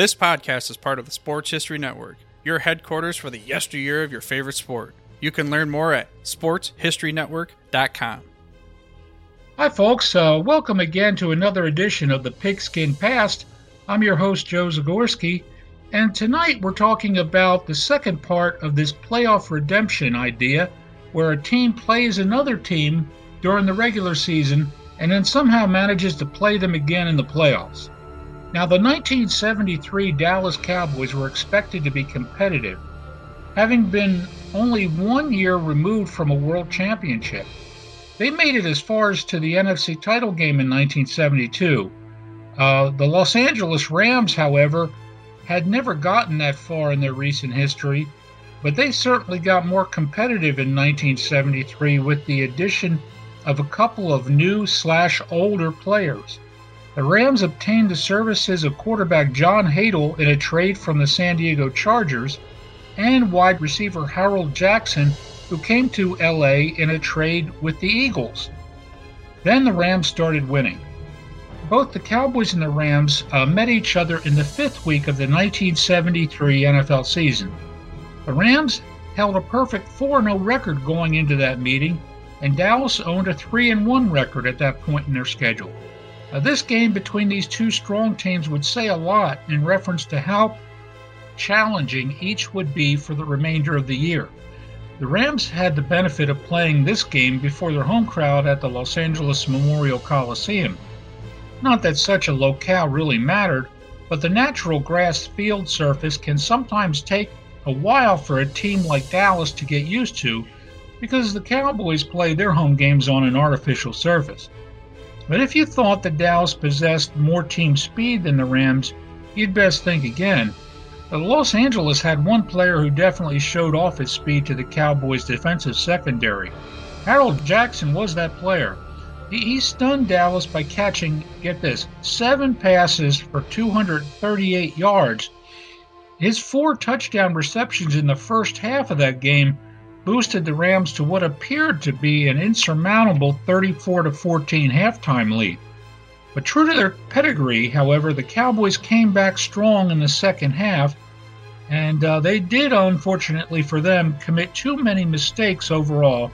This podcast is part of the Sports History Network, your headquarters for the yesteryear of your favorite sport. You can learn more at sportshistorynetwork.com. Hi, folks. Uh, welcome again to another edition of the Pigskin Past. I'm your host, Joe Zagorski, and tonight we're talking about the second part of this playoff redemption idea, where a team plays another team during the regular season and then somehow manages to play them again in the playoffs. Now, the 1973 Dallas Cowboys were expected to be competitive, having been only one year removed from a world championship. They made it as far as to the NFC title game in 1972. Uh, the Los Angeles Rams, however, had never gotten that far in their recent history, but they certainly got more competitive in 1973 with the addition of a couple of new slash older players. The Rams obtained the services of quarterback John Hadl in a trade from the San Diego Chargers and wide receiver Harold Jackson, who came to LA in a trade with the Eagles. Then the Rams started winning. Both the Cowboys and the Rams uh, met each other in the fifth week of the 1973 NFL season. The Rams held a perfect 4 0 record going into that meeting, and Dallas owned a 3 1 record at that point in their schedule. Now, this game between these two strong teams would say a lot in reference to how challenging each would be for the remainder of the year. The Rams had the benefit of playing this game before their home crowd at the Los Angeles Memorial Coliseum. Not that such a locale really mattered, but the natural grass field surface can sometimes take a while for a team like Dallas to get used to because the Cowboys play their home games on an artificial surface. But if you thought that Dallas possessed more team speed than the Rams, you'd best think again. Los Angeles had one player who definitely showed off his speed to the Cowboys' defensive secondary. Harold Jackson was that player. He stunned Dallas by catching, get this, seven passes for 238 yards. His four touchdown receptions in the first half of that game boosted the Rams to what appeared to be an insurmountable 34 to 14 halftime lead. But true to their pedigree, however, the Cowboys came back strong in the second half, and uh, they did, unfortunately for them, commit too many mistakes overall,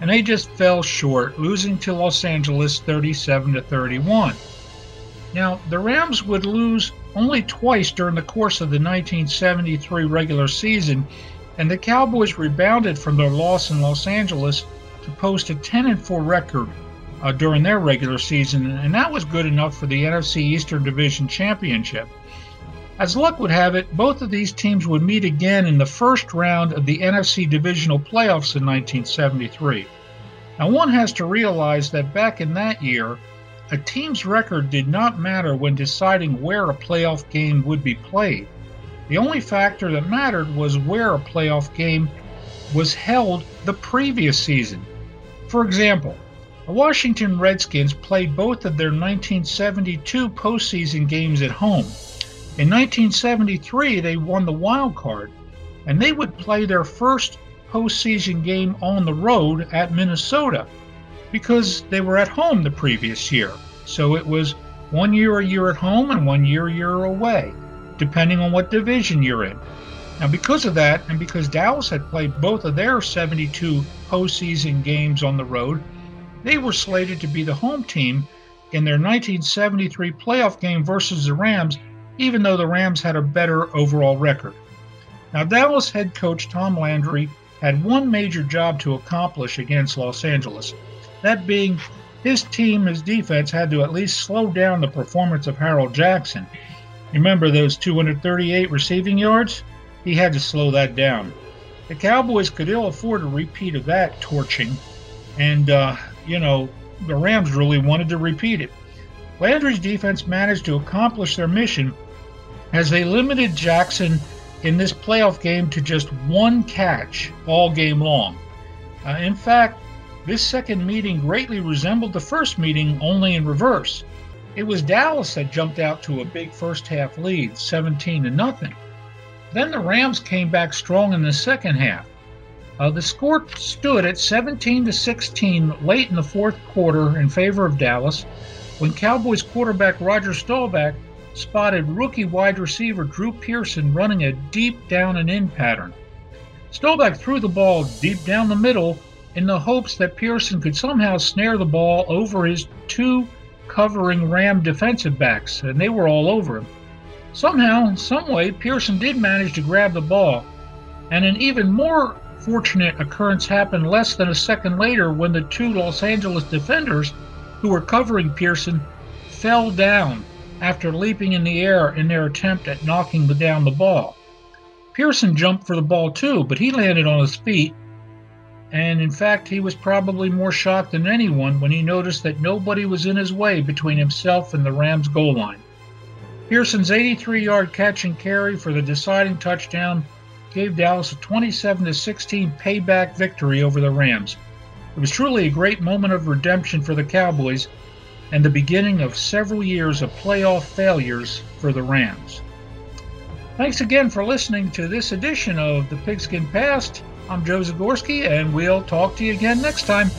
and they just fell short, losing to Los Angeles 37 to 31. Now, the Rams would lose only twice during the course of the 1973 regular season and the Cowboys rebounded from their loss in Los Angeles to post a 10 4 record uh, during their regular season, and that was good enough for the NFC Eastern Division Championship. As luck would have it, both of these teams would meet again in the first round of the NFC Divisional Playoffs in 1973. Now, one has to realize that back in that year, a team's record did not matter when deciding where a playoff game would be played. The only factor that mattered was where a playoff game was held the previous season. For example, the Washington Redskins played both of their 1972 postseason games at home. In 1973, they won the wild card, and they would play their first postseason game on the road at Minnesota because they were at home the previous year. So it was one year a year at home and one year a year away depending on what division you're in. Now, because of that, and because Dallas had played both of their 72 postseason games on the road, they were slated to be the home team in their 1973 playoff game versus the Rams, even though the Rams had a better overall record. Now, Dallas head coach Tom Landry had one major job to accomplish against Los Angeles, that being his team, his defense, had to at least slow down the performance of Harold Jackson. Remember those 238 receiving yards? He had to slow that down. The Cowboys could ill afford a repeat of that torching, and, uh, you know, the Rams really wanted to repeat it. Landry's defense managed to accomplish their mission as they limited Jackson in this playoff game to just one catch all game long. Uh, in fact, this second meeting greatly resembled the first meeting, only in reverse. It was Dallas that jumped out to a big first half lead, 17 to nothing. Then the Rams came back strong in the second half. Uh, the score stood at 17 to 16 late in the fourth quarter in favor of Dallas when Cowboys quarterback Roger Staubach spotted rookie wide receiver Drew Pearson running a deep down and in pattern. Staubach threw the ball deep down the middle in the hopes that Pearson could somehow snare the ball over his two covering Ram defensive backs, and they were all over him. Somehow, someway, Pearson did manage to grab the ball, and an even more fortunate occurrence happened less than a second later when the two Los Angeles defenders who were covering Pearson fell down after leaping in the air in their attempt at knocking down the ball. Pearson jumped for the ball too, but he landed on his feet and in fact, he was probably more shocked than anyone when he noticed that nobody was in his way between himself and the Rams' goal line. Pearson's 83 yard catch and carry for the deciding touchdown gave Dallas a 27 16 payback victory over the Rams. It was truly a great moment of redemption for the Cowboys and the beginning of several years of playoff failures for the Rams. Thanks again for listening to this edition of the Pigskin Past. I'm Joe Zagorski, and we'll talk to you again next time.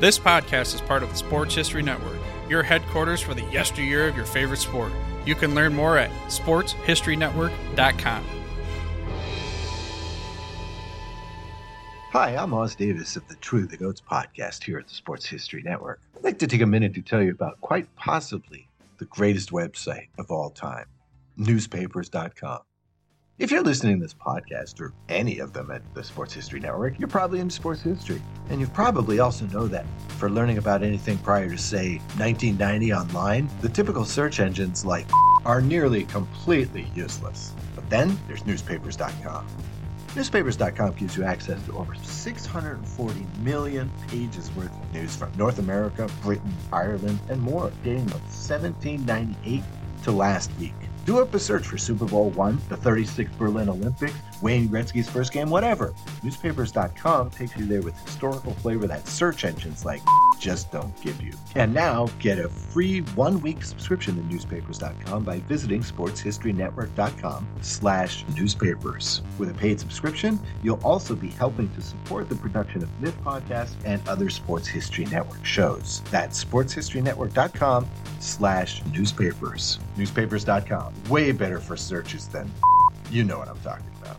This podcast is part of the Sports History Network, your headquarters for the yesteryear of your favorite sport. You can learn more at sportshistorynetwork.com. Hi, I'm Oz Davis of the True the Goats podcast here at the Sports History Network. I'd like to take a minute to tell you about quite possibly the greatest website of all time, newspapers.com. If you're listening to this podcast or any of them at the Sports History Network, you're probably in sports history. And you probably also know that for learning about anything prior to, say, 1990 online, the typical search engines like are nearly completely useless. But then there's newspapers.com. Newspapers.com gives you access to over 640 million pages worth of news from North America, Britain, Ireland, and more, dating from 1798 to last week. Do up a search for Super Bowl one, the 36th Berlin Olympics, Wayne Gretzky's first game, whatever. Newspapers.com takes you there with historical flavor that search engines like just don't give you. And now get a free one-week subscription to newspapers.com by visiting sportshistorynetwork.com slash newspapers. With a paid subscription, you'll also be helping to support the production of this podcast and other Sports History Network shows. That's sportshistorynetwork.com slash newspapers. Newspapers.com. Way better for searches than you know what I'm talking about.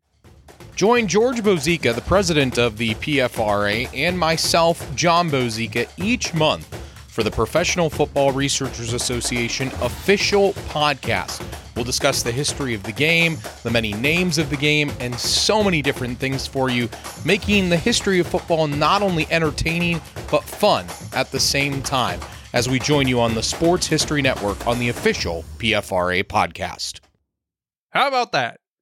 Join George Bozeka, the president of the PFRA, and myself, John Bozeka, each month for the Professional Football Researchers Association official podcast. We'll discuss the history of the game, the many names of the game, and so many different things for you, making the history of football not only entertaining, but fun at the same time as we join you on the Sports History Network on the official PFRA podcast. How about that?